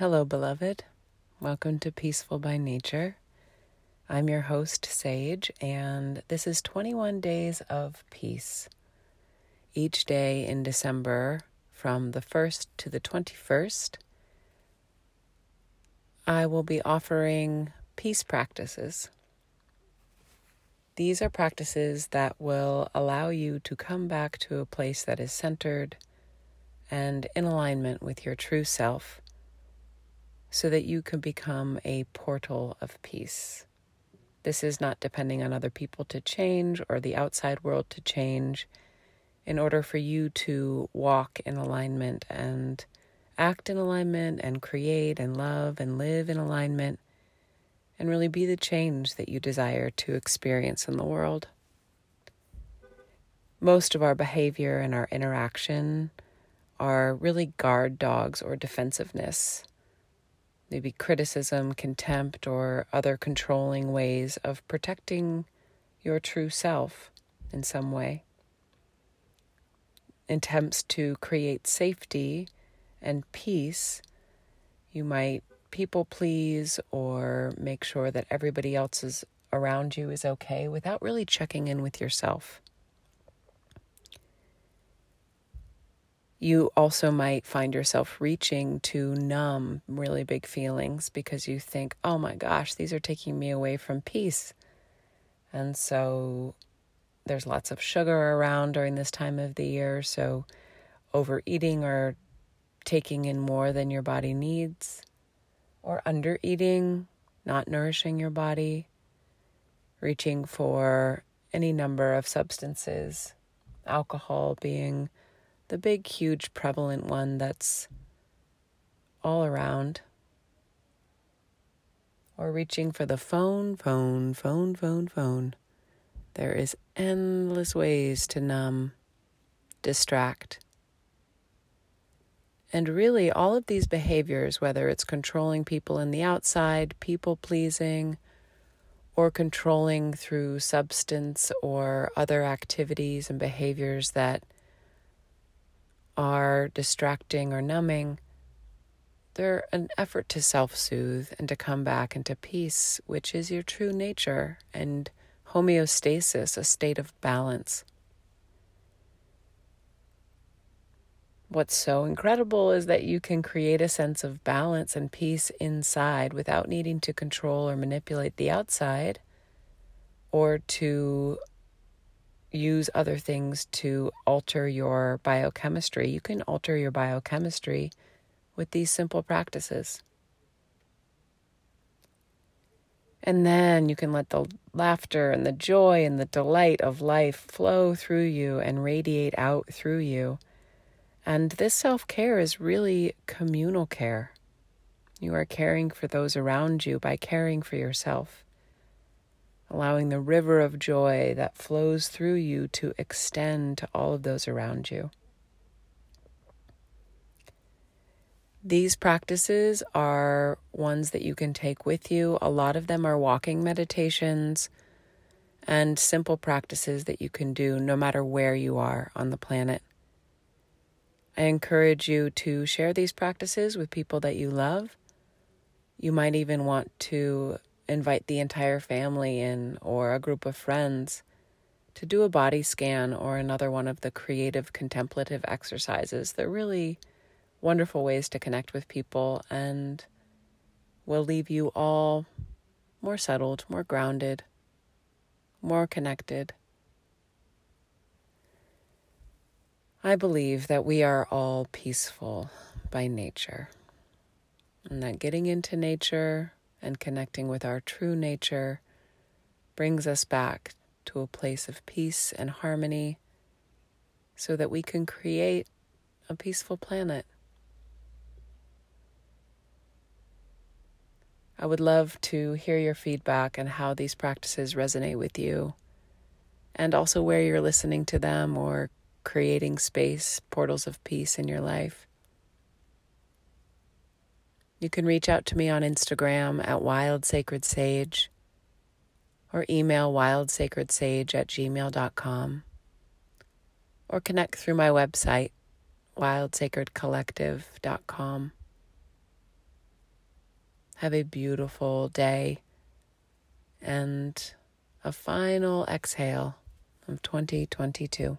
Hello, beloved. Welcome to Peaceful by Nature. I'm your host, Sage, and this is 21 Days of Peace. Each day in December, from the 1st to the 21st, I will be offering peace practices. These are practices that will allow you to come back to a place that is centered and in alignment with your true self so that you can become a portal of peace. This is not depending on other people to change or the outside world to change in order for you to walk in alignment and act in alignment and create and love and live in alignment and really be the change that you desire to experience in the world. Most of our behavior and our interaction are really guard dogs or defensiveness maybe criticism, contempt, or other controlling ways of protecting your true self in some way. Attempts to create safety and peace, you might people please or make sure that everybody else is around you is okay without really checking in with yourself. You also might find yourself reaching to numb really big feelings because you think, oh my gosh, these are taking me away from peace. And so there's lots of sugar around during this time of the year. So overeating or taking in more than your body needs, or undereating, not nourishing your body, reaching for any number of substances, alcohol being the big, huge, prevalent one that's all around. Or reaching for the phone, phone, phone, phone, phone. There is endless ways to numb, distract. And really, all of these behaviors, whether it's controlling people in the outside, people pleasing, or controlling through substance or other activities and behaviors that are distracting or numbing, they're an effort to self soothe and to come back into peace, which is your true nature, and homeostasis, a state of balance. What's so incredible is that you can create a sense of balance and peace inside without needing to control or manipulate the outside or to use other things to alter your biochemistry. You can alter your biochemistry with these simple practices. And then you can let the laughter and the joy and the delight of life flow through you and radiate out through you. And this self care is really communal care. You are caring for those around you by caring for yourself allowing the river of joy that flows through you to extend to all of those around you. These practices are ones that you can take with you. A lot of them are walking meditations and simple practices that you can do no matter where you are on the planet. I encourage you to share these practices with people that you love. You might even want to invite the entire family in or a group of friends to do a body scan or another one of the creative contemplative exercises. They're really wonderful ways to connect with people and will leave you all more settled, more grounded, more connected. I believe that we are all peaceful by nature, and that getting into nature and connecting with our true nature brings us back to a place of peace and harmony so that we can create a peaceful planet. I would love to hear your feedback and how these practices resonate with you, and also where you're listening to them or creating space, portals of peace in your life. You can reach out to me on Instagram at Wild Sacred Sage or email wildsacredsage at gmail.com or connect through my website, wildsacredcollective.com. Have a beautiful day and a final exhale of 2022.